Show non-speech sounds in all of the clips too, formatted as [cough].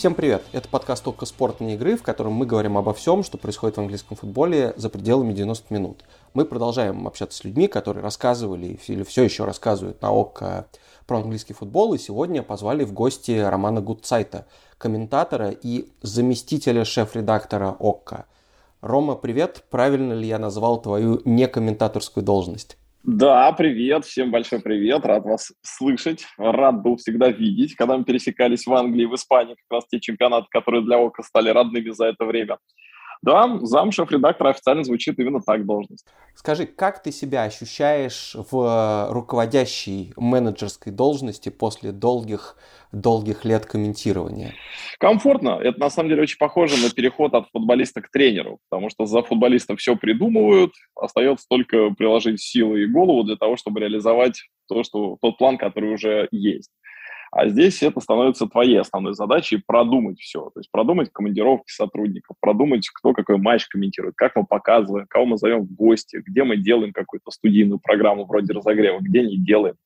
Всем привет! Это подкаст «Только спортные игры», в котором мы говорим обо всем, что происходит в английском футболе за пределами 90 минут. Мы продолжаем общаться с людьми, которые рассказывали или все еще рассказывают на ОК про английский футбол, и сегодня позвали в гости Романа Гудсайта, комментатора и заместителя шеф-редактора ОККО. Рома, привет! Правильно ли я назвал твою некомментаторскую должность? Да, привет, всем большой привет, рад вас слышать, рад был всегда видеть, когда мы пересекались в Англии в Испании, как раз те чемпионаты, которые для ОКО стали родными за это время. Да, зам шеф-редактора официально звучит именно так должность. Скажи, как ты себя ощущаешь в руководящей менеджерской должности после долгих, долгих лет комментирования? Комфортно. Это на самом деле очень похоже на переход от футболиста к тренеру, потому что за футболиста все придумывают, остается только приложить силы и голову для того, чтобы реализовать то, что, тот план, который уже есть. А здесь это становится твоей основной задачей продумать все. То есть продумать командировки сотрудников, продумать, кто какой матч комментирует, как мы показываем, кого мы зовем в гости, где мы делаем какую-то студийную программу вроде разогрева, где не делаем.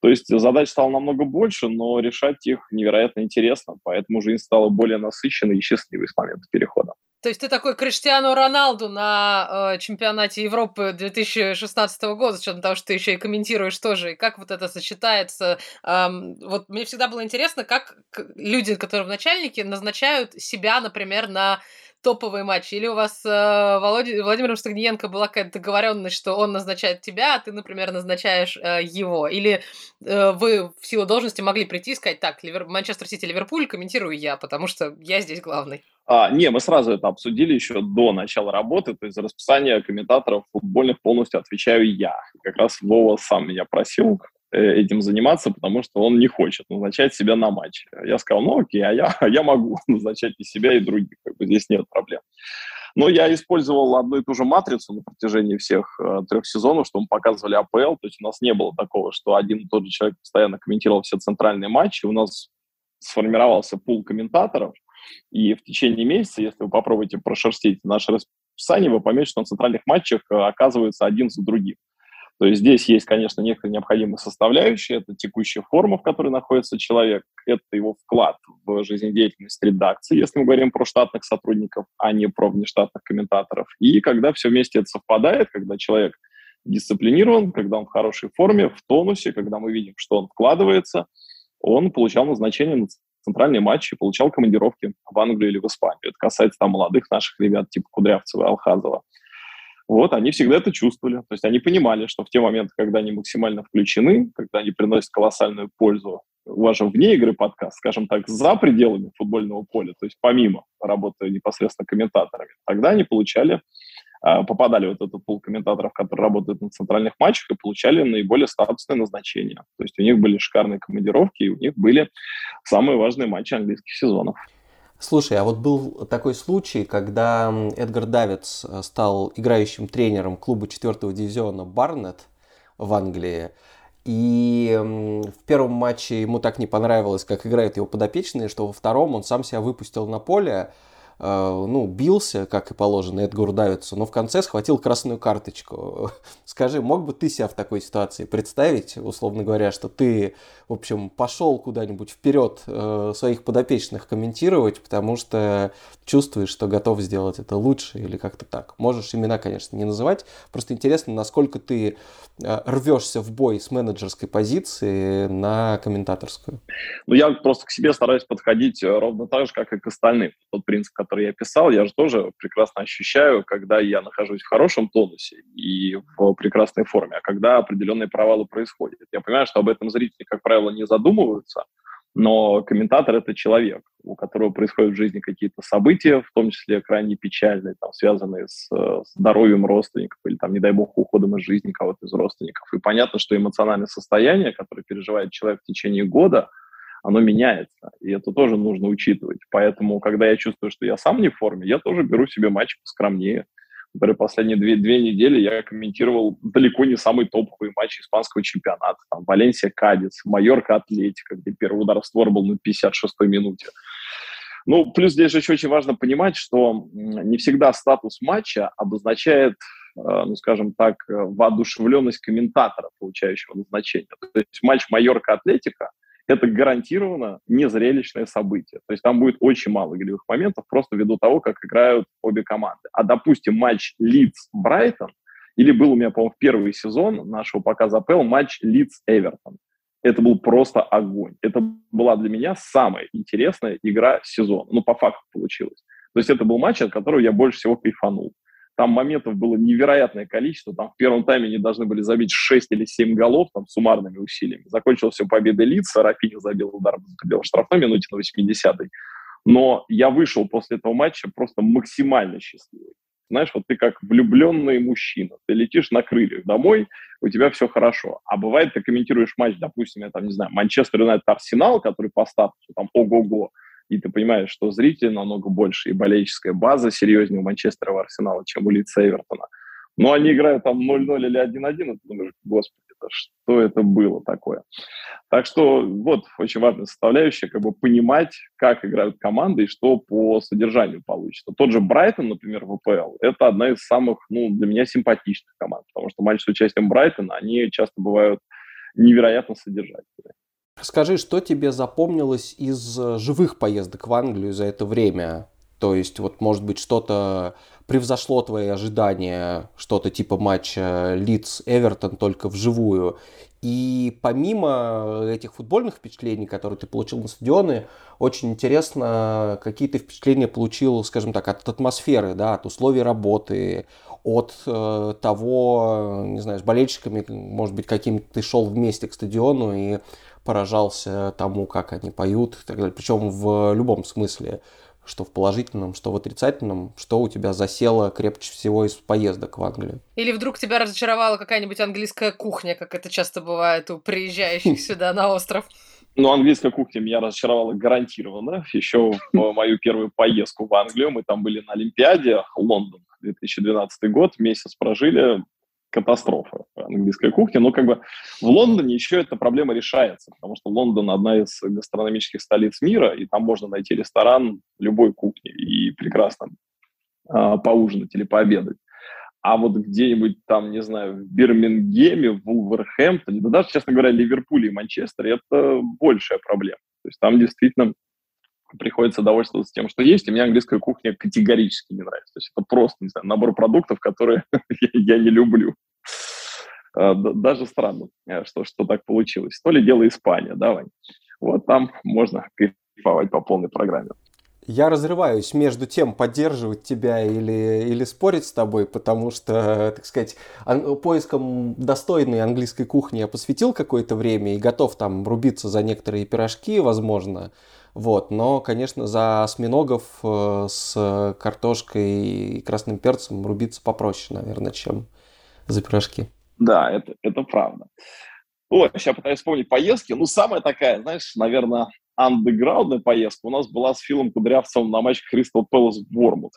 То есть задач стало намного больше, но решать их невероятно интересно, поэтому жизнь стала более насыщенной и счастливой с момента перехода. То есть ты такой Криштиану Роналду на э, чемпионате Европы 2016 года, с учетом того, что ты еще и комментируешь тоже. И как вот это сочетается? Эм, вот мне всегда было интересно, как люди, которые в начальнике, назначают себя, например, на топовые матчи? Или у вас э, Володя, Владимиром Стагниенко была какая-то договоренность, что он назначает тебя, а ты, например, назначаешь э, его? Или э, вы в силу должности могли прийти и сказать, так, Ливер... Манчестер Сити, Ливерпуль комментирую я, потому что я здесь главный? А, не, мы сразу это обсудили еще до начала работы, то есть за расписание комментаторов футбольных полностью отвечаю я. Как раз Вова сам меня просил этим заниматься, потому что он не хочет назначать себя на матч. Я сказал, ну окей, а я, [laughs] я могу [laughs] назначать и себя, и других, как бы здесь нет проблем. Но я использовал одну и ту же матрицу на протяжении всех э, трех сезонов, что мы показывали АПЛ, то есть у нас не было такого, что один и тот же человек постоянно комментировал все центральные матчи, у нас сформировался пул комментаторов, и в течение месяца, если вы попробуете прошерстить наше расписание, вы поймете, что на центральных матчах э, оказывается один за другим. То есть здесь есть, конечно, некоторые необходимые составляющие. Это текущая форма, в которой находится человек, это его вклад в жизнедеятельность редакции, если мы говорим про штатных сотрудников, а не про внештатных комментаторов. И когда все вместе это совпадает, когда человек дисциплинирован, когда он в хорошей форме, в тонусе, когда мы видим, что он вкладывается, он получал назначение на центральные матчи, получал командировки в Англию или в Испанию. Это касается там молодых наших ребят, типа Кудрявцева и Алхазова. Вот, они всегда это чувствовали. То есть они понимали, что в те моменты, когда они максимально включены, когда они приносят колоссальную пользу, ваш вне игры подкаст, скажем так, за пределами футбольного поля, то есть помимо работы непосредственно комментаторами, тогда они получали а, попадали вот этот пул комментаторов, которые работают на центральных матчах и получали наиболее статусное назначение. То есть у них были шикарные командировки, и у них были самые важные матчи английских сезонов. Слушай, а вот был такой случай, когда Эдгар Давидс э, стал играющим тренером клуба четвертого дивизиона Барнет в Англии. И в первом матче ему так не понравилось, как играют его подопечные, что во втором он сам себя выпустил на поле, ну, бился, как и положено, Эдгару Давидсу, но в конце схватил красную карточку. [laughs] Скажи, мог бы ты себя в такой ситуации представить, условно говоря, что ты, в общем, пошел куда-нибудь вперед э, своих подопечных комментировать, потому что чувствуешь, что готов сделать это лучше или как-то так. Можешь имена, конечно, не называть, просто интересно, насколько ты э, рвешься в бой с менеджерской позиции на комментаторскую. Ну, я просто к себе стараюсь подходить ровно так же, как и к остальным. Тот принцип, который я писал, я же тоже прекрасно ощущаю, когда я нахожусь в хорошем тонусе и в прекрасной форме, а когда определенные провалы происходят. Я понимаю, что об этом зрители, как правило, не задумываются, но комментатор — это человек, у которого происходят в жизни какие-то события, в том числе крайне печальные, там, связанные с, с здоровьем родственников или, там, не дай бог, уходом из жизни кого-то из родственников. И понятно, что эмоциональное состояние, которое переживает человек в течение года — оно меняется, и это тоже нужно учитывать. Поэтому, когда я чувствую, что я сам не в форме, я тоже беру себе матч поскромнее. Например, последние две, две недели я комментировал далеко не самый топовый матч испанского чемпионата. Там Валенсия Кадец, Майорка Атлетика, где первый удар в створ был на 56-й минуте. Ну, плюс здесь же еще очень важно понимать, что не всегда статус матча обозначает, э, ну, скажем так, воодушевленность комментатора, получающего назначение. То есть матч Майорка-Атлетика – это гарантированно незрелищное событие. То есть там будет очень мало голевых моментов, просто ввиду того, как играют обе команды. А, допустим, матч Лидс-Брайтон, или был у меня, по-моему, в первый сезон нашего показа АПЛ матч Лидс-Эвертон. Это был просто огонь. Это была для меня самая интересная игра сезона. Ну, по факту получилось. То есть это был матч, от которого я больше всего кайфанул. Там моментов было невероятное количество. Там в первом тайме они должны были забить 6 или 7 голов там, суммарными усилиями. Закончилось все победой Лица. Рафиня забил удар в штрафной минуте на 80-й. Но я вышел после этого матча просто максимально счастливый. Знаешь, вот ты как влюбленный мужчина, ты летишь на крыльях домой, у тебя все хорошо. А бывает, ты комментируешь матч, допустим, я там, не знаю, Манчестер Юнайтед Арсенал, который по статусу там ого-го, и ты понимаешь, что зрителей намного больше, и болельческая база серьезнее у Манчестера в Арсенала, чем у Лица Эвертона. Но они играют там 0-0 или 1-1, и ты думаешь, господи, это что это было такое? Так что вот очень важная составляющая, как бы понимать, как играют команды и что по содержанию получится. Тот же Брайтон, например, в ВПЛ, это одна из самых, ну, для меня симпатичных команд, потому что матчи с участием Брайтона, они часто бывают невероятно содержательные. Скажи, что тебе запомнилось из э, живых поездок в Англию за это время? То есть, вот, может быть, что-то превзошло твои ожидания, что-то типа матча Лидс-Эвертон только вживую. И помимо этих футбольных впечатлений, которые ты получил на стадионе, очень интересно, какие ты впечатления получил, скажем так, от атмосферы, да, от условий работы, от э, того, не знаю, с болельщиками, может быть, каким ты шел вместе к стадиону и поражался тому, как они поют и так далее. Причем в любом смысле, что в положительном, что в отрицательном, что у тебя засело крепче всего из поездок в Англию. Или вдруг тебя разочаровала какая-нибудь английская кухня, как это часто бывает у приезжающих [laughs] сюда на остров? Ну, английская кухня меня разочаровала гарантированно. Еще в мою первую поездку в Англию мы там были на Олимпиаде, Лондон, 2012 год, месяц прожили, катастрофа английской кухни. Но как бы в Лондоне еще эта проблема решается, потому что Лондон одна из гастрономических столиц мира, и там можно найти ресторан любой кухни и прекрасно э, поужинать или пообедать. А вот где-нибудь там, не знаю, в Бирмингеме, в Вулверхэмптоне, да даже, честно говоря, Ливерпуле и Манчестере, это большая проблема. То есть там действительно приходится довольствоваться тем, что есть, и мне английская кухня категорически не нравится. То есть это просто, не знаю, набор продуктов, которые [laughs] я не люблю. А, даже странно, э, что, что так получилось. То ли дело Испания, да, Вань? Вот там можно кайфовать по полной программе. Я разрываюсь между тем, поддерживать тебя или, или спорить с тобой, потому что, [laughs] так сказать, поиском достойной английской кухни я посвятил какое-то время и готов там рубиться за некоторые пирожки, возможно, вот, но, конечно, за осьминогов э, с картошкой и красным перцем рубиться попроще, наверное, чем за пирожки. Да, это, это правда. Ой, сейчас пытаюсь вспомнить поездки. Ну, самая такая, знаешь, наверное, андеграундная поездка у нас была с Филом Кудрявцевым на матч Кристал Пэлас в Бормут.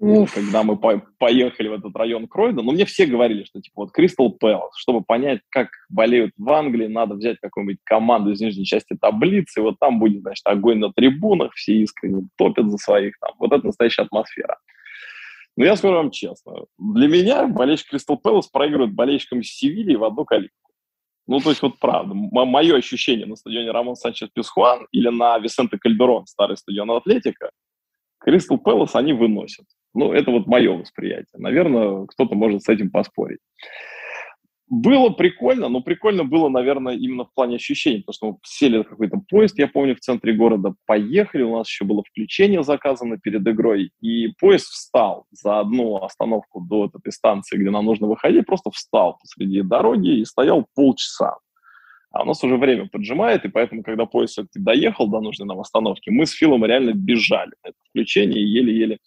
Когда мы по поехали в этот район Кройда, ну, мне все говорили, что, типа, вот Кристал Пэлас, чтобы понять, как болеют в Англии, надо взять какую-нибудь команду из нижней части таблицы, и вот там будет, значит, огонь на трибунах, все искренне топят за своих там. Вот это настоящая атмосфера. Но я скажу вам честно, для меня болельщик Кристал Пэлас проигрывает болельщикам Севильи в одну калитку. Ну, то есть вот правда, мое ощущение на стадионе Рамон Санчес Писхуан или на Висенте Кальдерон, старый стадион Атлетика, Кристал Пэлас они выносят. Ну, это вот мое восприятие. Наверное, кто-то может с этим поспорить. Было прикольно, но прикольно было, наверное, именно в плане ощущений, потому что мы сели в какой-то поезд, я помню, в центре города, поехали, у нас еще было включение заказано перед игрой, и поезд встал за одну остановку до этой станции, где нам нужно выходить, просто встал посреди дороги и стоял полчаса. А у нас уже время поджимает, и поэтому, когда поезд все-таки доехал до нужной нам остановки, мы с Филом реально бежали на это включение и еле-еле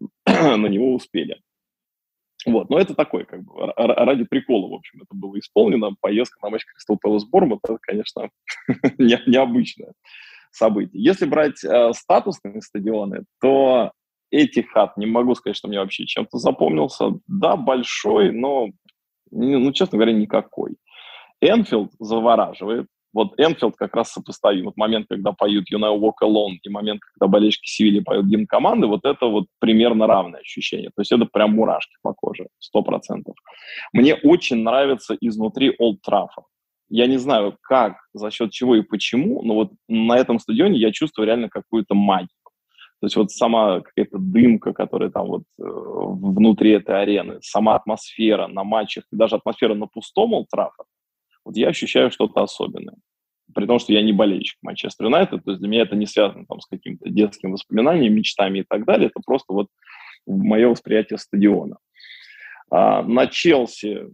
[clears throat] на него успели. Вот, но это такой, как бы, ради прикола, в общем, это было исполнено. Поездка на матч Кристал Пэлас Бормут, это, конечно, [laughs] не, необычное событие. Если брать э, статусные стадионы, то Этихад, не могу сказать, что мне вообще чем-то запомнился. Да, большой, но, ну, честно говоря, никакой. Энфилд завораживает. Вот Энфилд как раз сопоставим. Вот момент, когда поют You Know Walk Alone, и момент, когда болельщики Севильи поют гимн команды, вот это вот примерно равное ощущение. То есть это прям мурашки по коже, сто процентов. Мне очень нравится изнутри Олд Траффорд. Я не знаю, как, за счет чего и почему, но вот на этом стадионе я чувствую реально какую-то магию. То есть вот сама какая-то дымка, которая там вот э, внутри этой арены, сама атмосфера на матчах, и даже атмосфера на пустом Олд вот я ощущаю что-то особенное. При том, что я не болельщик Манчестер Юнайтед, то есть для меня это не связано там с какими-то детскими воспоминаниями, мечтами и так далее, это просто вот мое восприятие стадиона. А, на Челси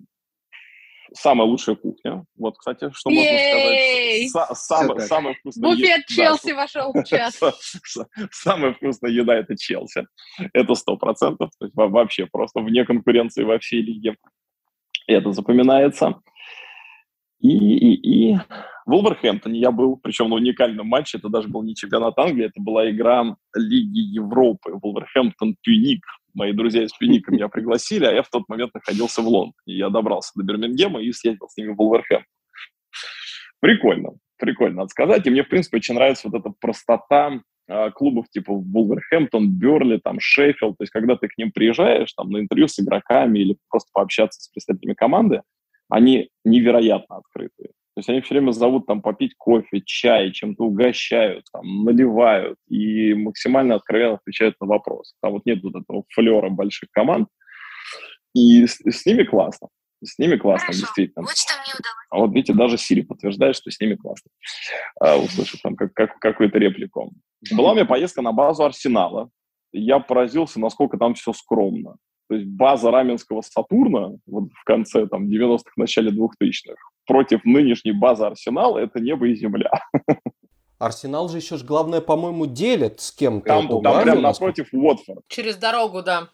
самая лучшая кухня. Вот, кстати, что можно сказать? Самая, самая вкусная Буфет Челси вошел в [laughs] час. Самая вкусная еда – это Челси. Это сто процентов. Вообще просто вне конкуренции во всей лиге. Это запоминается. И, и, и в Вулверхэмптоне я был, причем на уникальном матче, это даже был не чемпионат Англии, это была игра Лиги Европы, Вулверхэмптон-Пюник. Мои друзья из Пюника меня [laughs] пригласили, а я в тот момент находился в Лондоне. Я добрался до Бирмингема и съездил с ними в Вулверхэмптон. Прикольно, прикольно, надо сказать. И мне, в принципе, очень нравится вот эта простота а, клубов типа Вулверхэмптон, Берли, там, Шеффилд. То есть, когда ты к ним приезжаешь, там, на интервью с игроками или просто пообщаться с представителями команды, они невероятно открытые. То есть они все время зовут там попить кофе, чай, чем-то угощают, там, наливают и максимально откровенно отвечают на вопрос. Там вот нет вот этого флера больших команд, и с, с ними классно. С ними классно, Хорошо. действительно. Вот что мне удалось. А вот видите, даже Сири подтверждает, что с ними классно. А, услышав там как, как, какую-то реплику. Была у меня поездка на базу Арсенала. Я поразился, насколько там все скромно. То есть база раменского Сатурна вот в конце там, 90-х, начале 2000-х против нынешней базы Арсенала – это небо и земля. Арсенал же еще ж главное, по-моему, делит с кем-то. Там, там базу, прям напротив Уотфорд. Через дорогу, да.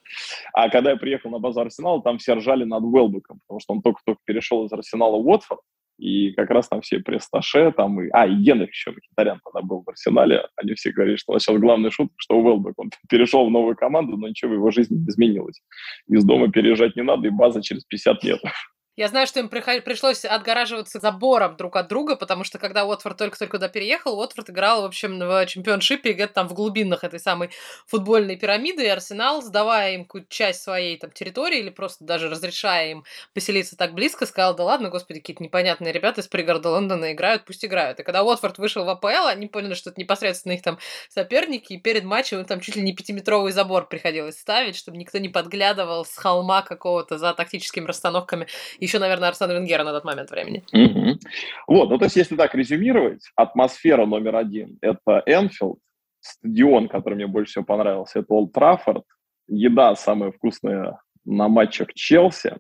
А когда я приехал на базу Арсенала, там все ржали над Уэлбеком, потому что он только-только перешел из Арсенала в Уотфорд. И как раз там все пресс-таше, там и... А, и Генрих еще, Мхитарян тогда был в Арсенале. Они все говорили, что сейчас главная шутка, что Уэлбек, он [laughs] перешел в новую команду, но ничего в его жизни не изменилось. Из дома переезжать не надо, и база через 50 лет. Я знаю, что им пришлось отгораживаться забором друг от друга, потому что когда Уотфорд только-только туда переехал, Уотфорд играл, в общем, в чемпионшипе где-то там в глубинах этой самой футбольной пирамиды, и Арсенал, сдавая им какую-то часть своей там территории или просто даже разрешая им поселиться так близко, сказал, да ладно, господи, какие-то непонятные ребята из пригорода Лондона играют, пусть играют. И когда Уотфорд вышел в АПЛ, они поняли, что это непосредственно их там соперники, и перед матчем им там чуть ли не пятиметровый забор приходилось ставить, чтобы никто не подглядывал с холма какого-то за тактическими расстановками и еще, наверное, Арсена Венгера на тот момент времени. Угу. Вот, ну то есть если так резюмировать, атмосфера номер один – это Энфилд, стадион, который мне больше всего понравился, это Олд Траффорд, еда самая вкусная на матчах Челси,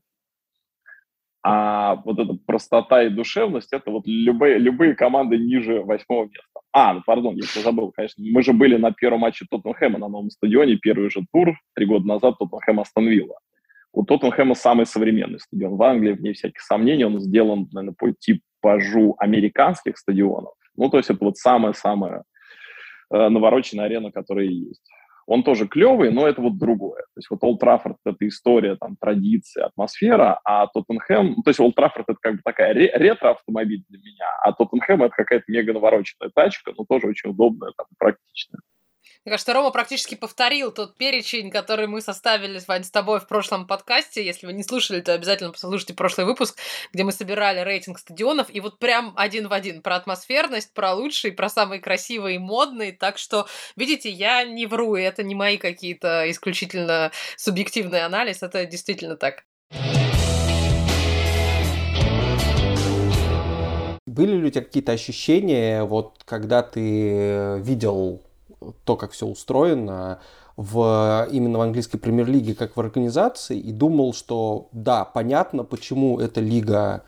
а вот эта простота и душевность – это вот любые, любые команды ниже восьмого места. А, ну, пардон, я все забыл, конечно. Мы же были на первом матче Тоттенхэма на новом стадионе, первый же тур, три года назад Тоттенхэм Астон. У Тоттенхэма самый современный стадион в Англии, вне всяких сомнений. Он сделан, наверное, по типажу американских стадионов. Ну, то есть это вот самая-самая э, навороченная арена, которая есть. Он тоже клевый, но это вот другое. То есть вот Олд Траффорд – это история, там, традиция, атмосфера, а Тоттенхэм… Ну, то есть Олд Траффорд – это как бы такая ретро-автомобиль для меня, а Тоттенхэм – это какая-то мега навороченная тачка, но тоже очень удобная, там, практичная. Мне кажется, Рома практически повторил тот перечень, который мы составили с тобой в прошлом подкасте. Если вы не слушали, то обязательно послушайте прошлый выпуск, где мы собирали рейтинг стадионов. И вот прям один в один про атмосферность, про лучший, про самые красивые и модные. Так что, видите, я не вру, и это не мои какие-то исключительно субъективный анализ, это действительно так. Были ли у тебя какие-то ощущения, вот когда ты видел то, как все устроено в, именно в английской премьер-лиге, как в организации, и думал, что да, понятно, почему эта лига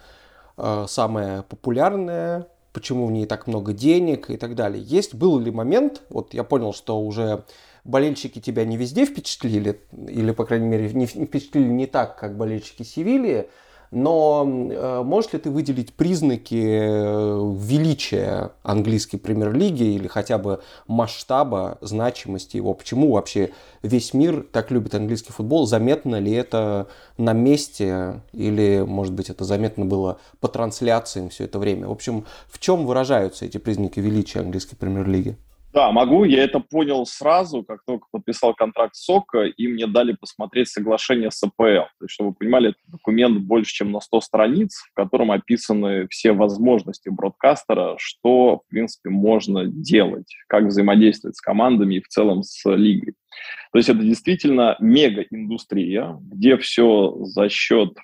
э, самая популярная, почему в ней так много денег и так далее. Есть был ли момент, вот я понял, что уже болельщики тебя не везде впечатлили, или, по крайней мере, не впечатлили не так, как болельщики Севильи, но э, можешь ли ты выделить признаки э, величия английской премьер-лиги или хотя бы масштаба, значимости его? Почему вообще весь мир так любит английский футбол? Заметно ли это на месте или, может быть, это заметно было по трансляциям все это время? В общем, в чем выражаются эти признаки величия английской премьер-лиги? Да, могу. Я это понял сразу, как только подписал контракт с СОКа, и мне дали посмотреть соглашение с АПЛ. То есть, чтобы вы понимали, это документ больше, чем на 100 страниц, в котором описаны все возможности бродкастера, что, в принципе, можно делать, как взаимодействовать с командами и в целом с лигой. То есть это действительно мега-индустрия, где все за счет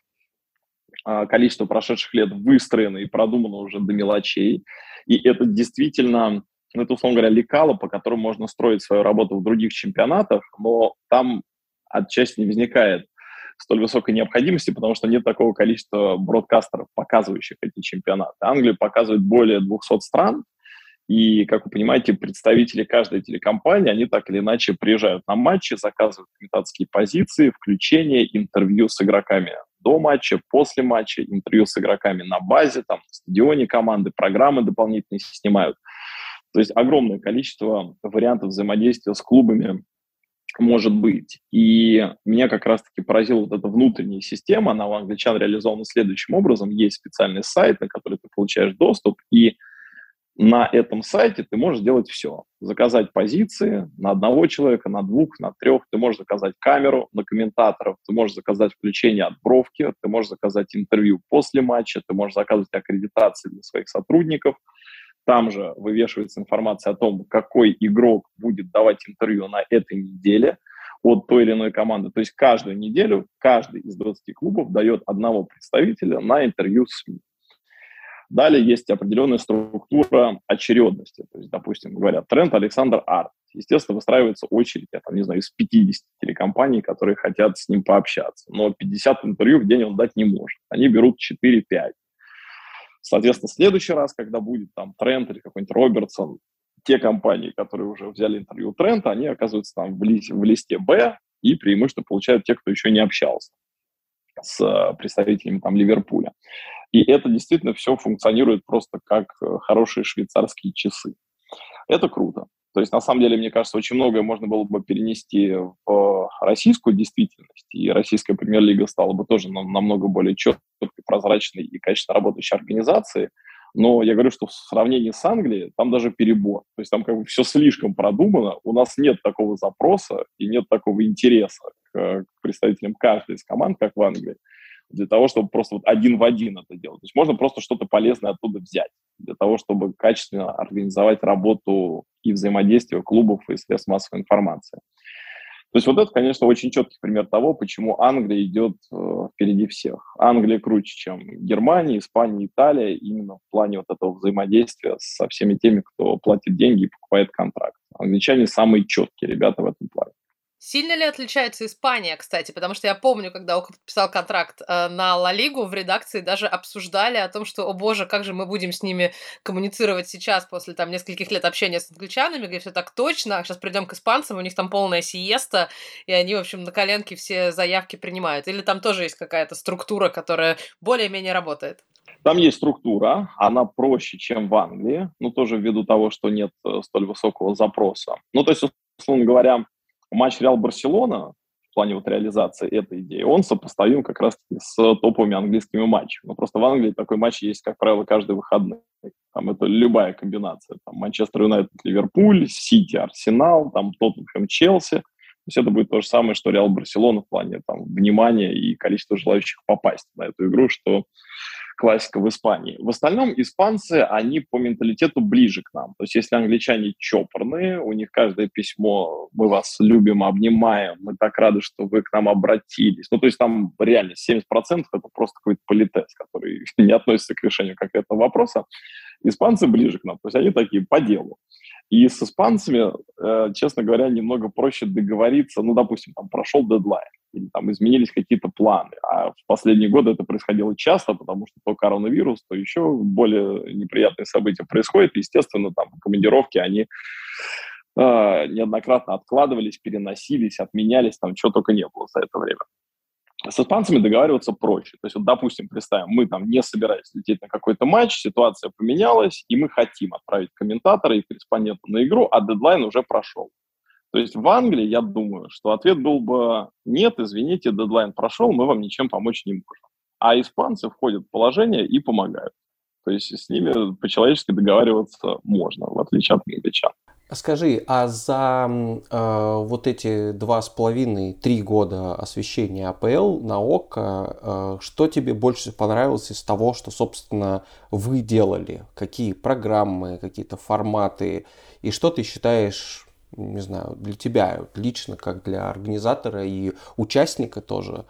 а, количества прошедших лет выстроено и продумано уже до мелочей. И это действительно ну, это, условно говоря, лекало, по которому можно строить свою работу в других чемпионатах, но там отчасти не возникает столь высокой необходимости, потому что нет такого количества бродкастеров, показывающих эти чемпионаты. Англия показывает более 200 стран, и, как вы понимаете, представители каждой телекомпании, они так или иначе приезжают на матчи, заказывают комментаторские позиции, включение, интервью с игроками до матча, после матча, интервью с игроками на базе, там, на стадионе команды, программы дополнительные снимают. То есть огромное количество вариантов взаимодействия с клубами может быть. И меня как раз-таки поразила вот эта внутренняя система, она у англичан реализована следующим образом. Есть специальный сайт, на который ты получаешь доступ, и на этом сайте ты можешь сделать все. Заказать позиции на одного человека, на двух, на трех. Ты можешь заказать камеру на комментаторов, ты можешь заказать включение отбровки, ты можешь заказать интервью после матча, ты можешь заказывать аккредитации для своих сотрудников – там же вывешивается информация о том, какой игрок будет давать интервью на этой неделе от той или иной команды. То есть каждую неделю каждый из 20 клубов дает одного представителя на интервью с СМИ. Далее есть определенная структура очередности. То есть, допустим, говорят, тренд Александр Арт. Естественно, выстраивается очередь, я там, не знаю, из 50 телекомпаний, которые хотят с ним пообщаться. Но 50 интервью в день он дать не может. Они берут 4-5. Соответственно, в следующий раз, когда будет там Трент или какой-нибудь Робертсон, те компании, которые уже взяли интервью Трента, они оказываются там в, ли, в листе Б и преимущество получают те, кто еще не общался с э, представителями там Ливерпуля. И это действительно все функционирует просто как э, хорошие швейцарские часы. Это круто. То есть, на самом деле, мне кажется, очень многое можно было бы перенести в российскую действительность, и российская премьер-лига стала бы тоже намного более четкой, прозрачной и качественно работающей организацией. Но я говорю, что в сравнении с Англией там даже перебор. То есть там как бы все слишком продумано, у нас нет такого запроса и нет такого интереса к, к представителям каждой из команд, как в Англии для того, чтобы просто вот один в один это делать. То есть можно просто что-то полезное оттуда взять, для того, чтобы качественно организовать работу и взаимодействие клубов и средств массовой информации. То есть вот это, конечно, очень четкий пример того, почему Англия идет э, впереди всех. Англия круче, чем Германия, Испания, Италия, именно в плане вот этого взаимодействия со всеми теми, кто платит деньги и покупает контракт. Англичане самые четкие ребята в этом плане. Сильно ли отличается Испания, кстати? Потому что я помню, когда Ока подписал контракт э, на Ла Лигу, в редакции даже обсуждали о том, что, о боже, как же мы будем с ними коммуницировать сейчас после там нескольких лет общения с англичанами. Говорит, все так точно, сейчас придем к испанцам, у них там полная сиеста, и они, в общем, на коленке все заявки принимают. Или там тоже есть какая-то структура, которая более-менее работает? Там есть структура, она проще, чем в Англии, ну, тоже ввиду того, что нет э, столь высокого запроса. Ну, то есть, условно говоря, матч Реал Барселона в плане вот реализации этой идеи, он сопоставим как раз с топовыми английскими матчами. Но просто в Англии такой матч есть, как правило, каждый выходный. Там это любая комбинация. Там Манчестер Юнайтед, Ливерпуль, Сити, Арсенал, там Тоттенхэм, Челси. То есть это будет то же самое, что Реал Барселона в плане там, внимания и количества желающих попасть на эту игру, что классика в Испании. В остальном испанцы, они по менталитету ближе к нам. То есть если англичане чопорные, у них каждое письмо «мы вас любим, обнимаем», «мы так рады, что вы к нам обратились». Ну, то есть там реально 70% это просто какой-то политес, который [laughs] не относится к решению конкретного вопроса. Испанцы ближе к нам, то есть они такие по делу. И с испанцами, э, честно говоря, немного проще договориться, ну, допустим, там прошел дедлайн, или там изменились какие-то планы. А в последние годы это происходило часто, потому что то коронавирус, то еще более неприятные события происходят. И, естественно, там командировки, они э, неоднократно откладывались, переносились, отменялись, там чего только не было за это время. С испанцами договариваться проще. То есть, вот, допустим, представим, мы там не собирались лететь на какой-то матч, ситуация поменялась, и мы хотим отправить комментатора и корреспондента на игру, а дедлайн уже прошел. То есть в Англии, я думаю, что ответ был бы «нет, извините, дедлайн прошел, мы вам ничем помочь не можем». А испанцы входят в положение и помогают. То есть с ними по-человечески договариваться можно, в отличие от англичан. Скажи, а за э, вот эти два с половиной, три года освещения АПЛ на ОКО, э, что тебе больше понравилось из того, что, собственно, вы делали? Какие программы, какие-то форматы? И что ты считаешь, не знаю, для тебя лично, как для организатора и участника тоже,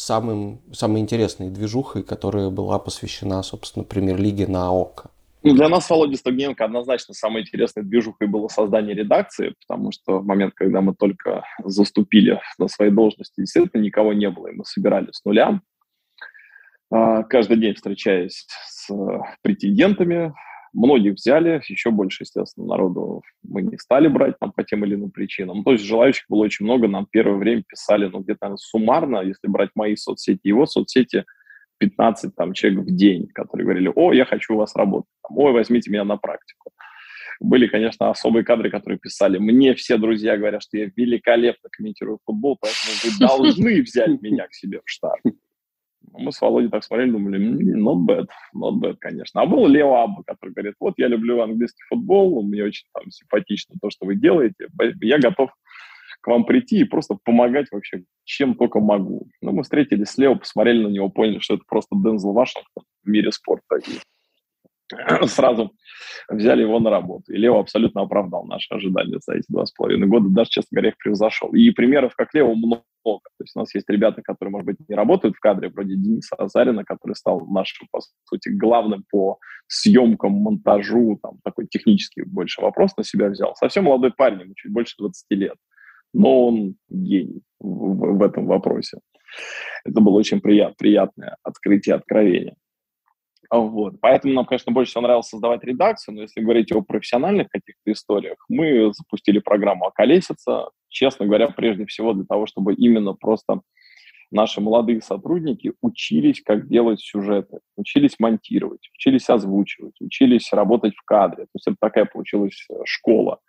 самым, самой интересной движухой, которая была посвящена, собственно, премьер-лиге на ОКО? Ну, для нас Володя Стогненко однозначно самой интересной движухой было создание редакции, потому что в момент, когда мы только заступили на свои должности, действительно никого не было, и мы собирали с нуля, а, каждый день встречаясь с претендентами, многих взяли, еще больше, естественно, народу мы не стали брать там, по тем или иным причинам. Ну, то есть желающих было очень много, нам первое время писали, ну, где-то суммарно, если брать мои соцсети, его соцсети – 15 там, человек в день, которые говорили, о, я хочу у вас работать, ой, возьмите меня на практику. Были, конечно, особые кадры, которые писали, мне все друзья говорят, что я великолепно комментирую футбол, поэтому вы должны взять меня к себе в штат. Мы с Володей так смотрели, думали, not bad, not bad, конечно. А был Лео Абба, который говорит, вот я люблю английский футбол, мне очень там симпатично то, что вы делаете, я готов к вам прийти и просто помогать вообще чем только могу. Ну, мы встретились с Лео, посмотрели на него, поняли, что это просто Дензел Вашингтон в мире спорта. И сразу взяли его на работу. И Лео абсолютно оправдал наши ожидания за эти два с половиной года, даже, честно говоря, их превзошел. И примеров, как Лео, много. То есть у нас есть ребята, которые, может быть, не работают в кадре, вроде Дениса Азарина, который стал нашим, по сути, главным по съемкам, монтажу, там, такой технический больше вопрос на себя взял. Совсем молодой парень, ему чуть больше 20 лет но он гений в, в этом вопросе. Это было очень прият, приятное открытие, откровение. Вот. Поэтому нам, конечно, больше всего нравилось создавать редакцию, но если говорить о профессиональных каких-то историях, мы запустили программу «Околесица», честно говоря, прежде всего для того, чтобы именно просто наши молодые сотрудники учились, как делать сюжеты, учились монтировать, учились озвучивать, учились работать в кадре. То есть это такая получилась э, школа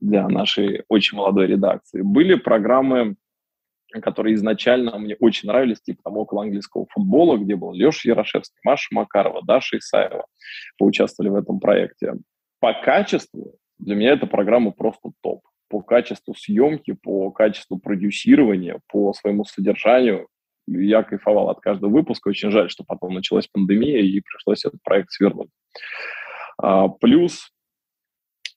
для нашей очень молодой редакции. Были программы, которые изначально мне очень нравились, типа там около английского футбола, где был Леша Ярошевский, Маша Макарова, Даша Исаева поучаствовали в этом проекте. По качеству для меня эта программа просто топ. По качеству съемки, по качеству продюсирования, по своему содержанию. Я кайфовал от каждого выпуска. Очень жаль, что потом началась пандемия и пришлось этот проект свернуть. А, плюс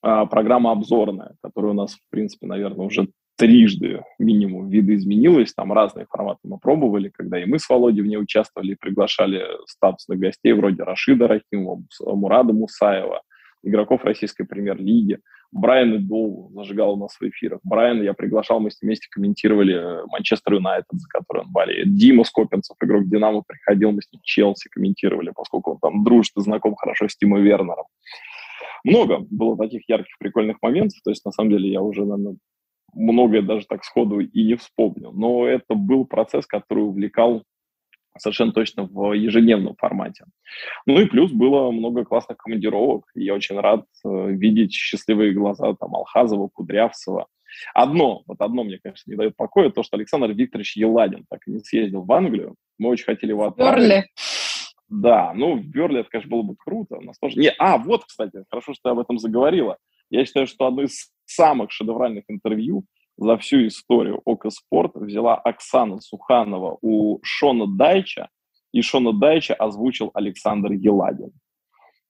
а, программа обзорная, которая у нас, в принципе, наверное, уже трижды минимум видоизменилась. Там разные форматы мы пробовали, когда и мы с Володей в ней участвовали, приглашали статусных гостей вроде Рашида Рахимова, Мурада Мусаева, игроков российской премьер-лиги. Брайан Идол зажигал у нас в эфирах. Брайан я приглашал, мы вместе комментировали Манчестер Юнайтед, за который он болеет. Дима Скопинцев, игрок Динамо, приходил, мы с ним Челси комментировали, поскольку он там дружит и знаком хорошо с Тимо Вернером много было таких ярких, прикольных моментов. То есть, на самом деле, я уже, наверное, многое даже так сходу и не вспомнил. Но это был процесс, который увлекал совершенно точно в ежедневном формате. Ну и плюс было много классных командировок. Я очень рад э, видеть счастливые глаза там Алхазова, Кудрявцева. Одно, вот одно мне, конечно, не дает покоя, то, что Александр Викторович Еладин так и не съездил в Англию. Мы очень хотели его отправить. Перли. Да, ну, в Берли это, конечно, было бы круто. У нас тоже... Не, а, вот, кстати, хорошо, что ты об этом заговорила. Я считаю, что одно из самых шедевральных интервью за всю историю Ока Спорт взяла Оксана Суханова у Шона Дайча, и Шона Дайча озвучил Александр Еладин.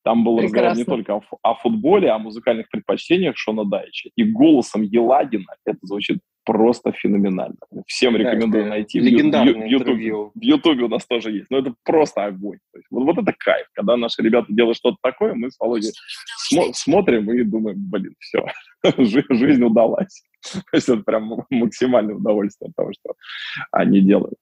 Там был Прекрасно. разговор не только о, о футболе, а о музыкальных предпочтениях Шона Дайча. И голосом Еладина это звучит просто феноменально. Всем да, рекомендую найти. Легендарное в, Ютубе, в Ютубе у нас тоже есть. Но это просто огонь. То есть, вот, вот это кайф. Когда наши ребята делают что-то такое, мы с Володей смо- смотрим и думаем, блин, все, [laughs] жизнь удалась. То есть это прям максимальное удовольствие от того, что они делают.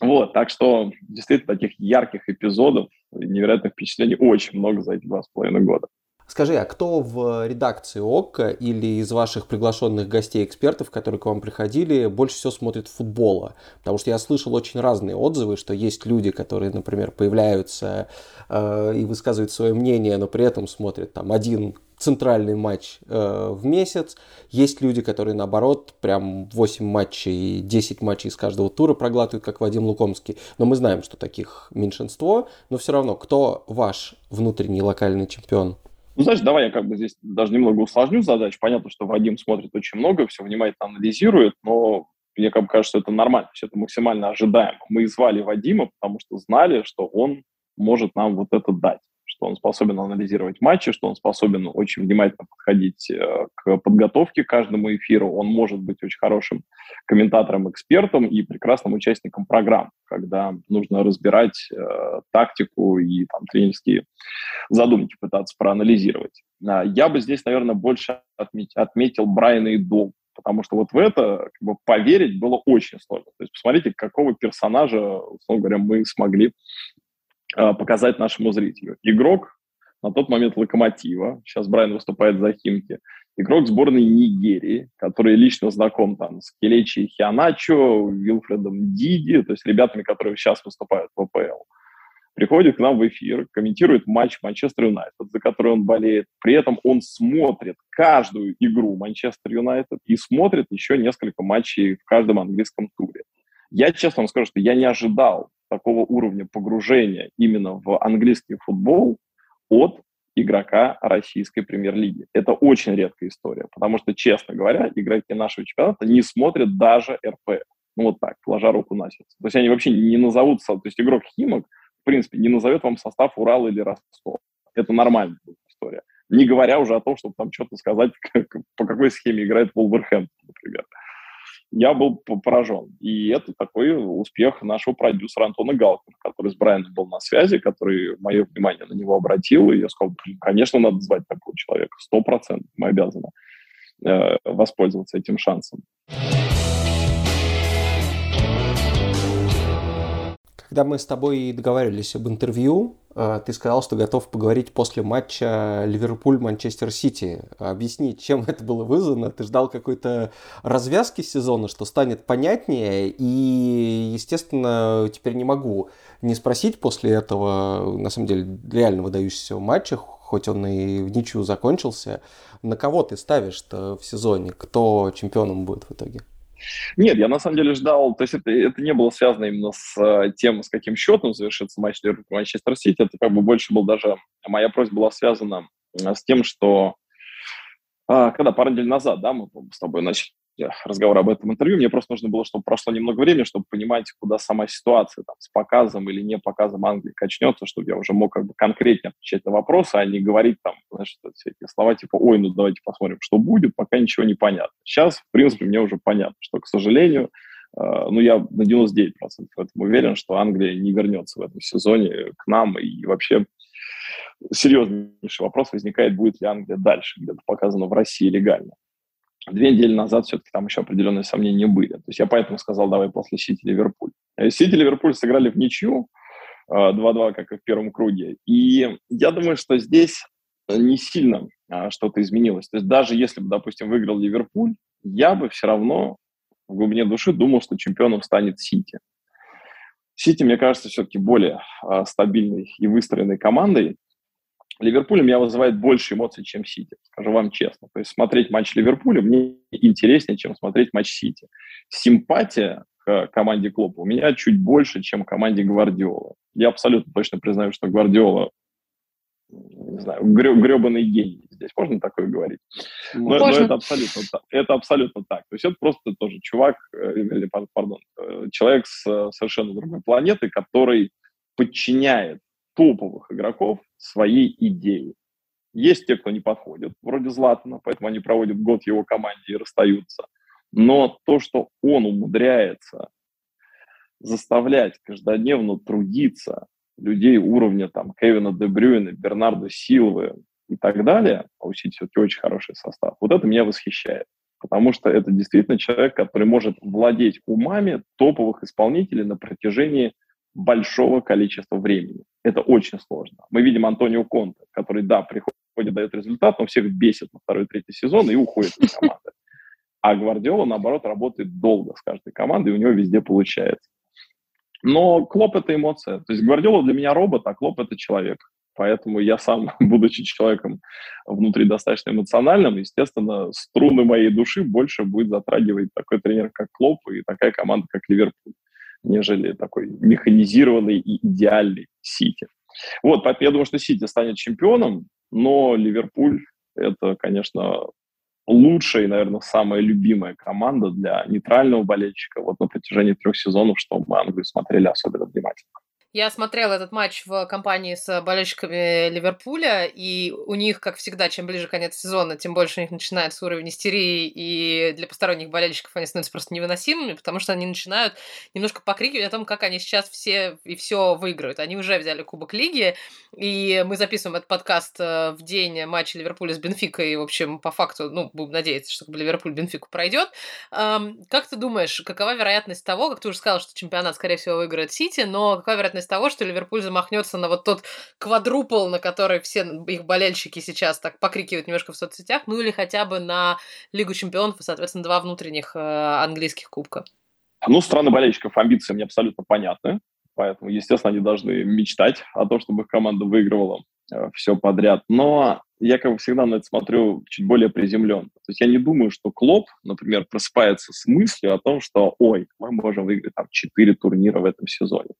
Вот, так что действительно таких ярких эпизодов, невероятных впечатлений очень много за эти два с половиной года. Скажи, а кто в редакции ОККО или из ваших приглашенных гостей-экспертов, которые к вам приходили, больше всего смотрит футбола? Потому что я слышал очень разные отзывы, что есть люди, которые, например, появляются э, и высказывают свое мнение, но при этом смотрят там один центральный матч э, в месяц. Есть люди, которые, наоборот, прям 8 матчей, 10 матчей из каждого тура проглатывают, как Вадим Лукомский. Но мы знаем, что таких меньшинство. Но все равно, кто ваш внутренний локальный чемпион? Ну, знаешь, давай я как бы здесь даже немного усложню задачу. Понятно, что Вадим смотрит очень много, все внимательно анализирует, но мне как бы кажется, что это нормально, все это максимально ожидаемо. Мы звали Вадима, потому что знали, что он может нам вот это дать что он способен анализировать матчи, что он способен очень внимательно подходить э, к подготовке к каждому эфиру, он может быть очень хорошим комментатором, экспертом и прекрасным участником программ, когда нужно разбирать э, тактику и там, тренерские задумки пытаться проанализировать. А, я бы здесь, наверное, больше отметил Брайана и Дол, потому что вот в это как бы, поверить было очень сложно. То есть посмотрите, какого персонажа, условно говоря, мы смогли показать нашему зрителю. Игрок на тот момент Локомотива, сейчас Брайан выступает за Химки, игрок сборной Нигерии, который лично знаком там с Келечи Хианачо, Вилфредом Диди, то есть ребятами, которые сейчас выступают в АПЛ. Приходит к нам в эфир, комментирует матч Манчестер Юнайтед, за который он болеет. При этом он смотрит каждую игру Манчестер Юнайтед и смотрит еще несколько матчей в каждом английском туре. Я честно вам скажу, что я не ожидал такого уровня погружения именно в английский футбол от игрока российской премьер-лиги. Это очень редкая история, потому что, честно говоря, игроки нашего чемпионата не смотрят даже РП. Ну вот так, ложа руку на сердце. То есть они вообще не назовутся, то есть игрок Химок, в принципе, не назовет вам состав Урала или Ростов. Это нормальная история. Не говоря уже о том, чтобы там что-то сказать, [laughs] как, по какой схеме играет Волверхэмптон, например я был поражен. И это такой успех нашего продюсера Антона Галкина, который с Брайаном был на связи, который мое внимание на него обратил, и я сказал, конечно, надо звать такого человека, сто процентов мы обязаны э, воспользоваться этим шансом. Когда мы с тобой договаривались об интервью, ты сказал, что готов поговорить после матча Ливерпуль-Манчестер Сити. Объясни, чем это было вызвано? Ты ждал какой-то развязки сезона, что станет понятнее? И, естественно, теперь не могу не спросить после этого, на самом деле, реально выдающегося матча, хоть он и в ничью закончился, на кого ты ставишь-то в сезоне? Кто чемпионом будет в итоге? Нет, я на самом деле ждал, то есть это, это не было связано именно с э, тем, с каким счетом завершится матч Манчестер Сити, это как бы больше был даже, моя просьба была связана э, с тем, что а, когда пару недель назад, да, мы с тобой начали разговор об этом интервью, мне просто нужно было, чтобы прошло немного времени, чтобы понимать, куда сама ситуация там, с показом или не показом Англии качнется, чтобы я уже мог как бы конкретнее отвечать на вопросы, а не говорить там, знаешь, все эти слова типа «Ой, ну давайте посмотрим, что будет», пока ничего не понятно. Сейчас, в принципе, мне уже понятно, что, к сожалению, э, ну, я на 99% в этом уверен, что Англия не вернется в этом сезоне к нам, и вообще серьезнейший вопрос возникает, будет ли Англия дальше где-то показана в России легально две недели назад все-таки там еще определенные сомнения были. То есть я поэтому сказал, давай после Сити-Ливерпуль. Э, Сити-Ливерпуль сыграли в ничью, 2-2, э, как и в первом круге. И я думаю, что здесь не сильно а, что-то изменилось. То есть даже если бы, допустим, выиграл Ливерпуль, я бы все равно в глубине души думал, что чемпионом станет Сити. Сити, мне кажется, все-таки более а, стабильной и выстроенной командой, Ливерпуль меня вызывает больше эмоций, чем Сити, скажу вам честно. То есть смотреть матч Ливерпуля мне интереснее, чем смотреть матч Сити. Симпатия к команде Клопа у меня чуть больше, чем команде Гвардиола. Я абсолютно точно признаю, что Гвардиола не знаю, гребаный гений. Здесь можно такое говорить? Но, но это, абсолютно, это абсолютно так. То есть это просто тоже чувак, э, или, пардон, э, человек с совершенно другой планеты, который подчиняет топовых игроков своей идеи. Есть те, кто не подходит, вроде Златана, поэтому они проводят год его команде и расстаются. Но то, что он умудряется заставлять каждодневно трудиться людей уровня там Кевина Де Брюйна, Бернардо Силвы и так далее, а у Сити все-таки очень хороший состав, вот это меня восхищает. Потому что это действительно человек, который может владеть умами топовых исполнителей на протяжении большого количества времени. Это очень сложно. Мы видим Антонио Конте, который, да, приходит, дает результат, но всех бесит на второй, третий сезон и уходит из команды. А Гвардиола, наоборот, работает долго с каждой командой, и у него везде получается. Но Клоп – это эмоция. То есть Гвардиола для меня робот, а Клоп – это человек. Поэтому я сам, [laughs] будучи человеком внутри достаточно эмоциональным, естественно, струны моей души больше будет затрагивать такой тренер, как Клоп, и такая команда, как Ливерпуль нежели такой механизированный и идеальный Сити. Вот, поэтому я думаю, что Сити станет чемпионом, но Ливерпуль – это, конечно, лучшая и, наверное, самая любимая команда для нейтрального болельщика вот на протяжении трех сезонов, что мы Англию смотрели особенно внимательно. Я смотрела этот матч в компании с болельщиками Ливерпуля, и у них, как всегда, чем ближе конец сезона, тем больше у них начинается уровень истерии, и для посторонних болельщиков они становятся просто невыносимыми, потому что они начинают немножко покрикивать о том, как они сейчас все и все выиграют. Они уже взяли Кубок Лиги, и мы записываем этот подкаст э, в день матча Ливерпуля с Бенфикой, и, в общем, по факту, ну, будем надеяться, что Ливерпуль Бенфику пройдет. Как ты думаешь, какова вероятность того, как ты уже сказал, что чемпионат, скорее всего, выиграет Сити, но какова вероятность того, что Ливерпуль замахнется на вот тот квадрупл, на который все их болельщики сейчас так покрикивают немножко в соцсетях, ну или хотя бы на Лигу чемпионов и, соответственно, два внутренних э, английских кубка. Ну, страны болельщиков амбиции мне абсолютно понятны, поэтому, естественно, они должны мечтать о том, чтобы их команда выигрывала э, все подряд. Но я, как всегда на это смотрю чуть более приземленно. То есть я не думаю, что Клоп, например, просыпается с мыслью о том, что, ой, мы можем выиграть там 4 турнира в этом сезоне.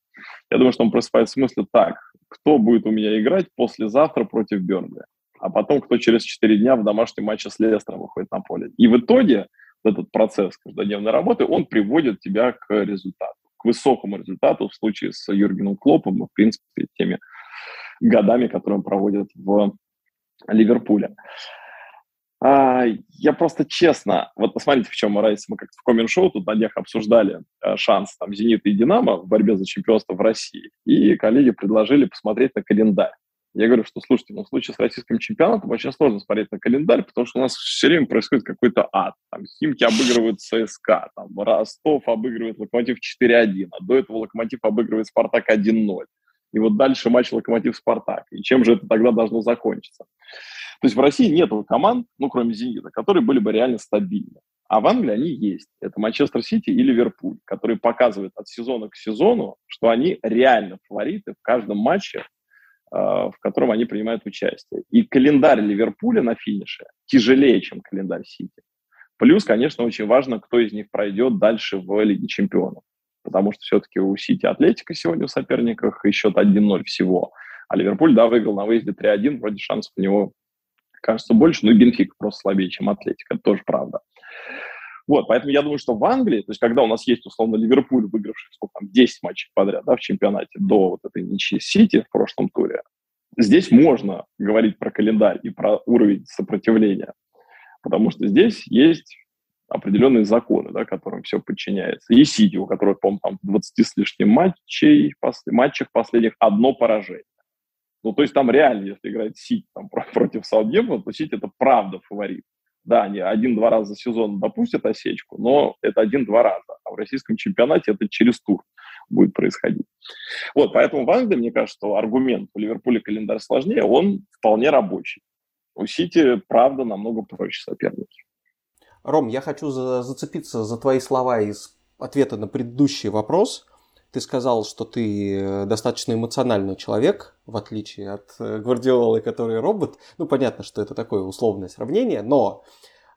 Я думаю, что он просыпается с мыслью, так, кто будет у меня играть послезавтра против Бернли? А потом, кто через 4 дня в домашнем матче с Лестером выходит на поле. И в итоге этот процесс каждодневной работы, он приводит тебя к результату, к высокому результату в случае с Юргеном Клопом и, в принципе, теми годами, которые он проводит в Ливерпуля. А, я просто честно, вот посмотрите, в чем разница. Мы как-то в коммент-шоу тут на днях обсуждали а, шанс там «Зенита» и «Динамо» в борьбе за чемпионство в России. И коллеги предложили посмотреть на календарь. Я говорю, что, слушайте, ну, в случае с российским чемпионатом очень сложно смотреть на календарь, потому что у нас все время происходит какой-то ад. Там Химки обыгрывают ЦСКА, там Ростов обыгрывает Локомотив 4-1, а до этого Локомотив обыгрывает Спартак 1-0. И вот дальше матч Локомотив-Спартак. И чем же это тогда должно закончиться? То есть в России нет команд, ну, кроме «Зенита», которые были бы реально стабильны. А в Англии они есть. Это Манчестер Сити и Ливерпуль, которые показывают от сезона к сезону, что они реально фавориты в каждом матче, э, в котором они принимают участие. И календарь Ливерпуля на финише тяжелее, чем календарь Сити. Плюс, конечно, очень важно, кто из них пройдет дальше в Лиге чемпионов. Потому что все-таки у Сити Атлетика сегодня в соперниках и счет 1-0 всего. А Ливерпуль, да, выиграл на выезде 3-1, вроде шансов у него кажется больше, но и Бенфик просто слабее, чем Атлетика, это тоже правда. Вот, поэтому я думаю, что в Англии, то есть когда у нас есть, условно, Ливерпуль, выигравший, сколько там, 10 матчей подряд, да, в чемпионате до вот этой ничьи Сити в прошлом туре, здесь можно говорить про календарь и про уровень сопротивления, потому что здесь есть определенные законы, да, которым все подчиняется. И Сити, у которого, по-моему, там 20 с лишним матчей, пос, матчах последних одно поражение. Ну, то есть там реально, если играть Сити там, против Саутгемптона, то Сити это правда фаворит. Да, они один-два раза за сезон допустят осечку, но это один-два раза. А в российском чемпионате это через тур будет происходить. Вот, поэтому в Англии, мне кажется, что аргумент у Ливерпуля календарь сложнее, он вполне рабочий. У Сити, правда, намного проще соперники. Ром, я хочу за зацепиться за твои слова из ответа на предыдущий вопрос – ты сказал, что ты э, достаточно эмоциональный человек, в отличие от э, Гвардиолы, который робот. Ну, понятно, что это такое условное сравнение, но,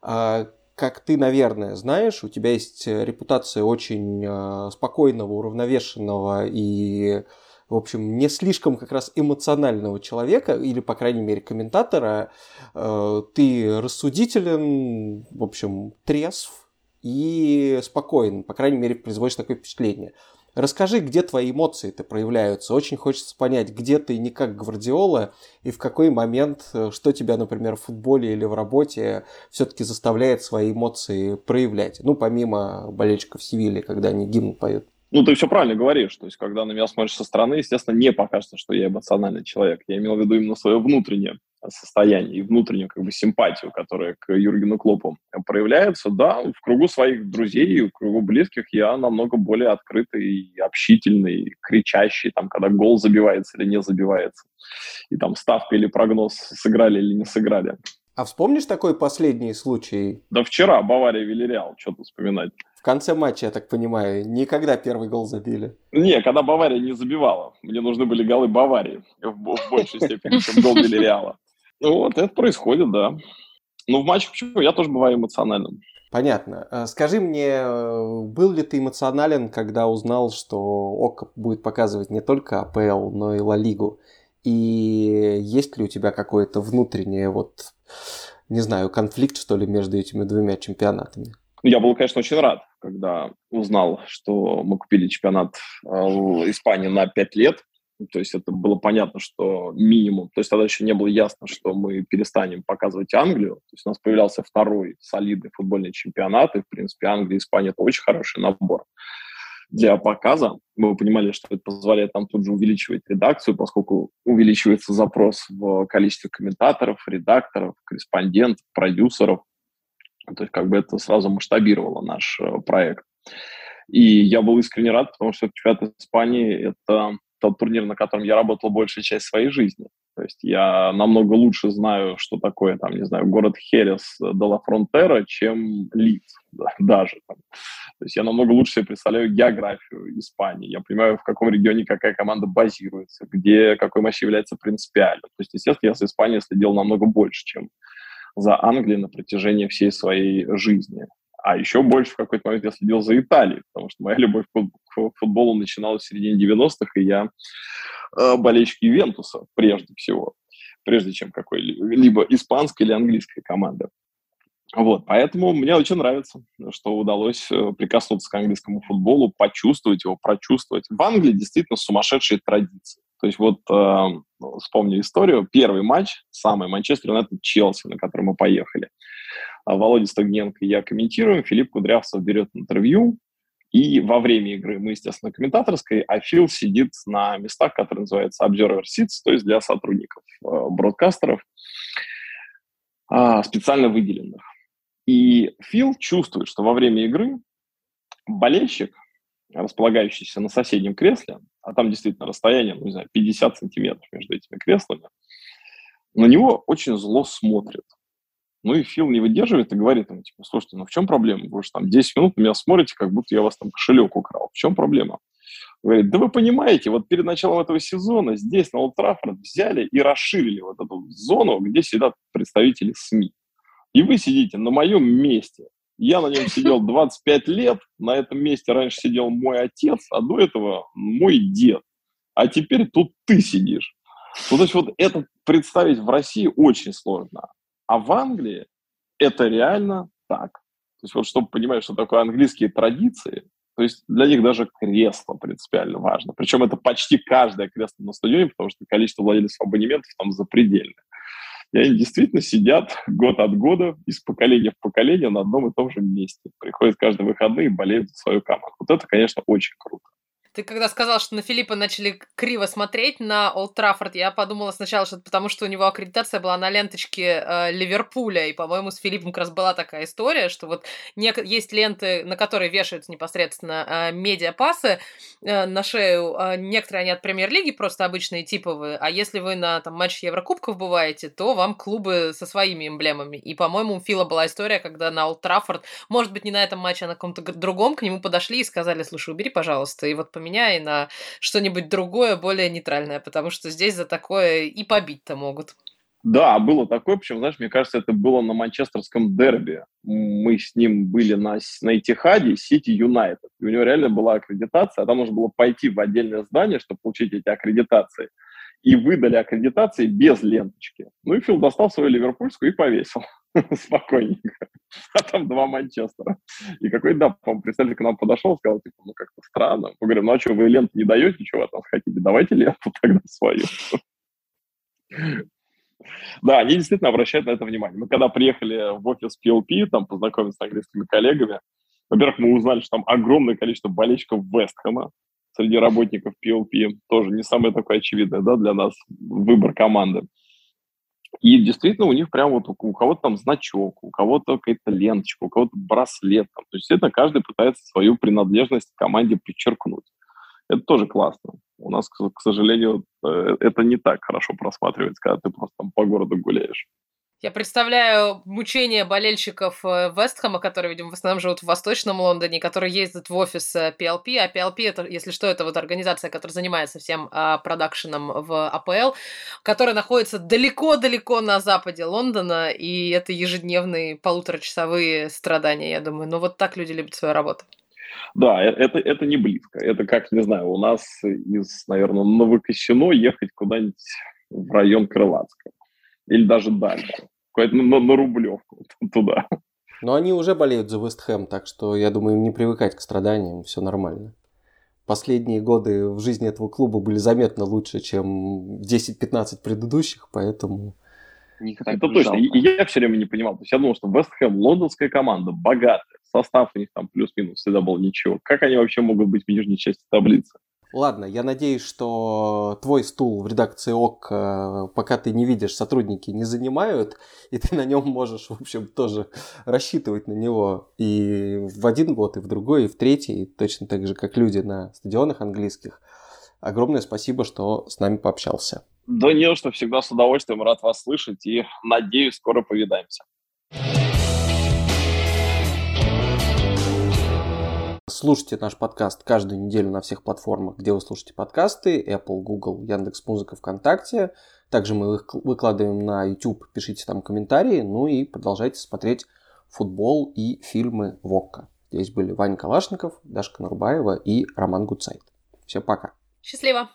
а, как ты, наверное, знаешь, у тебя есть репутация очень э, спокойного, уравновешенного и в общем, не слишком как раз эмоционального человека, или, по крайней мере, комментатора, ты рассудителен, в общем, трезв и спокоен, по крайней мере, производишь такое впечатление. Расскажи, где твои эмоции-то проявляются. Очень хочется понять, где ты не как Гвардиола, и в какой момент, э, что тебя, например, в футболе или в работе все-таки заставляет свои эмоции проявлять. Ну, помимо болельщиков Севильи, когда они гимн поют. Ну, ты все правильно говоришь. То есть, когда на меня смотришь со стороны, естественно, не покажется, что я эмоциональный человек. Я имел в виду именно свое внутреннее состояние и внутреннюю как бы симпатию, которая к Юргену Клопу проявляется, да, в кругу своих друзей, в кругу близких я намного более открытый, общительный, кричащий, там, когда гол забивается или не забивается, и там ставка или прогноз сыграли или не сыграли. А вспомнишь такой последний случай? Да вчера Бавария Вильяреал, что тут вспоминать. В конце матча, я так понимаю, никогда первый гол забили. Не, когда Бавария не забивала. Мне нужны были голы Баварии в, в большей степени, чем гол Вильяреала. Ну вот, это происходит, да. Ну, в матчах почему? Я тоже бываю эмоциональным. Понятно. Э, скажи мне, э, был ли ты эмоционален, когда узнал, что ОК будет показывать не только АПЛ, но и Ла Лигу? И есть ли у тебя какое-то внутреннее, вот, не знаю, конфликт, что ли, между этими двумя чемпионатами? Я был, конечно, очень рад, когда узнал, что мы купили чемпионат э, Испании на 5 лет. То есть это было понятно, что минимум. То есть тогда еще не было ясно, что мы перестанем показывать Англию. То есть у нас появлялся второй солидный футбольный чемпионат. И, в принципе, Англия и Испания – это очень хороший набор для показа. Мы понимали, что это позволяет нам тут же увеличивать редакцию, поскольку увеличивается запрос в количестве комментаторов, редакторов, корреспондентов, продюсеров. То есть как бы это сразу масштабировало наш э, проект. И я был искренне рад, потому что чемпионат Испании – это тот турнир, на котором я работал большую часть своей жизни. То есть я намного лучше знаю, что такое, там, не знаю, город Херес де ла Фронтера, чем Лидс да, [laughs] даже. Там. То есть я намного лучше себе представляю географию Испании. Я понимаю, в каком регионе какая команда базируется, где какой матч является принципиальным. То есть, естественно, я с Испанией следил намного больше, чем за Англией на протяжении всей своей жизни. А еще больше в какой-то момент я следил за Италией, потому что моя [laughs] любовь к футболу начиналась в середине 90-х, и я э, болельщик Ювентуса прежде всего, прежде чем какой-либо испанской или английской команды. Вот, поэтому мне очень нравится, что удалось э, прикоснуться к английскому футболу, почувствовать его, прочувствовать. В Англии действительно сумасшедшие традиции. То есть вот э, вспомню историю. Первый матч, самый Манчестер Юнайтед Челси, на который мы поехали. А Володя Стогненко и я комментируем, Филипп Кудрявцев берет интервью, и во время игры мы, естественно, комментаторской, а Фил сидит на местах, которые называются observer seats, то есть для сотрудников, э, бродкастеров, э, специально выделенных. И Фил чувствует, что во время игры болельщик, располагающийся на соседнем кресле, а там действительно расстояние, ну, не знаю, 50 сантиметров между этими креслами, на него очень зло смотрит. Ну и Фил не выдерживает и говорит ему, типа, слушайте, ну в чем проблема? Вы же там 10 минут на меня смотрите, как будто я вас там кошелек украл. В чем проблема? Говорит, да вы понимаете, вот перед началом этого сезона здесь, на Олд взяли и расширили вот эту зону, где сидят представители СМИ. И вы сидите на моем месте. Я на нем сидел [laughs] 25 лет, на этом месте раньше сидел мой отец, а до этого мой дед. А теперь тут ты сидишь. Ну, то есть вот это представить в России очень сложно. А в Англии это реально так. То есть вот чтобы понимать, что такое английские традиции, то есть для них даже кресло принципиально важно. Причем это почти каждое кресло на стадионе, потому что количество владельцев абонементов там запредельное. И они действительно сидят год от года, из поколения в поколение на одном и том же месте. Приходят каждые выходные и болеют за свою команду. Вот это, конечно, очень круто. Ты когда сказал, что на Филиппа начали криво смотреть на Олд Траффорд, я подумала сначала, что это потому, что у него аккредитация была на ленточке э, Ливерпуля, и, по-моему, с Филиппом как раз была такая история, что вот не... есть ленты, на которые вешаются непосредственно э, медиапасы э, на шею. Э, некоторые они от Премьер-лиги просто обычные, типовые, а если вы на там, матч Еврокубков бываете, то вам клубы со своими эмблемами. И, по-моему, у Фила была история, когда на Олд Траффорд, может быть, не на этом матче, а на каком-то другом, к нему подошли и сказали, слушай, убери, пожалуйста, и вот поменяй на что-нибудь другое, более нейтральное, потому что здесь за такое и побить-то могут. Да, было такое, причем, знаешь, мне кажется, это было на манчестерском дерби. Мы с ним были на, на Этихаде, Сити Юнайтед. И у него реально была аккредитация, а там нужно было пойти в отдельное здание, чтобы получить эти аккредитации. И выдали аккредитации без ленточки. Ну и Фил достал свою ливерпульскую и повесил. [laughs] спокойненько. А там два Манчестера. И какой, да, по-моему, представитель к нам подошел, сказал, типа, ну, как-то странно. Мы говорим, ну, а что, вы ленту не даете, чего нас хотите? Давайте ленту [laughs] тогда свою. Да, они действительно обращают на это внимание. Мы когда приехали в офис PLP, там познакомиться с английскими коллегами, во-первых, мы узнали, что там огромное количество болельщиков Вестхэма среди работников PLP. Тоже не самое такое очевидное, да, для нас выбор команды. И действительно у них прям вот у кого-то там значок, у кого-то какая-то ленточка, у кого-то браслет. Там. То есть это каждый пытается свою принадлежность к команде подчеркнуть. Это тоже классно. У нас, к сожалению, э, это не так хорошо просматривается, когда ты просто там по городу гуляешь. Я представляю мучения болельщиков э, Вестхэма, которые, видимо, в основном живут в Восточном Лондоне, которые ездят в офис PLP, э, а PLP, это, если что, это вот организация, которая занимается всем а, продакшеном в АПЛ, которая находится далеко-далеко на западе Лондона, и это ежедневные полуторачасовые страдания, я думаю. Но вот так люди любят свою работу. Да, э, это, это не близко. Это как, не знаю, у нас из, наверное, Новокосино ехать куда-нибудь в район Крылатского. Или даже дальше. На, на Рублевку [laughs] туда. Но они уже болеют за Вестхэм, так что я думаю, им не привыкать к страданиям, все нормально. Последние годы в жизни этого клуба были заметно лучше, чем 10-15 предыдущих, поэтому... Никогда это точно. И я все время не понимал. То есть я думал, что Вест Хэм, лондонская команда, богатая, состав у них там плюс-минус всегда был ничего. Как они вообще могут быть в нижней части таблицы? Ладно, я надеюсь, что твой стул в редакции ОК, э, пока ты не видишь, сотрудники не занимают, и ты на нем можешь, в общем, тоже рассчитывать на него и в один год, и в другой, и в третий, точно так же, как люди на стадионах английских. Огромное спасибо, что с нами пообщался. Да не, что всегда с удовольствием рад вас слышать и надеюсь, скоро повидаемся. Слушайте наш подкаст каждую неделю на всех платформах, где вы слушаете подкасты. Apple, Google, Яндекс Музыка, ВКонтакте. Также мы их выкладываем на YouTube. Пишите там комментарии. Ну и продолжайте смотреть футбол и фильмы Вокка. Здесь были Ваня Калашников, Дашка Нарубаева и Роман Гуцайт. Всем пока. Счастливо.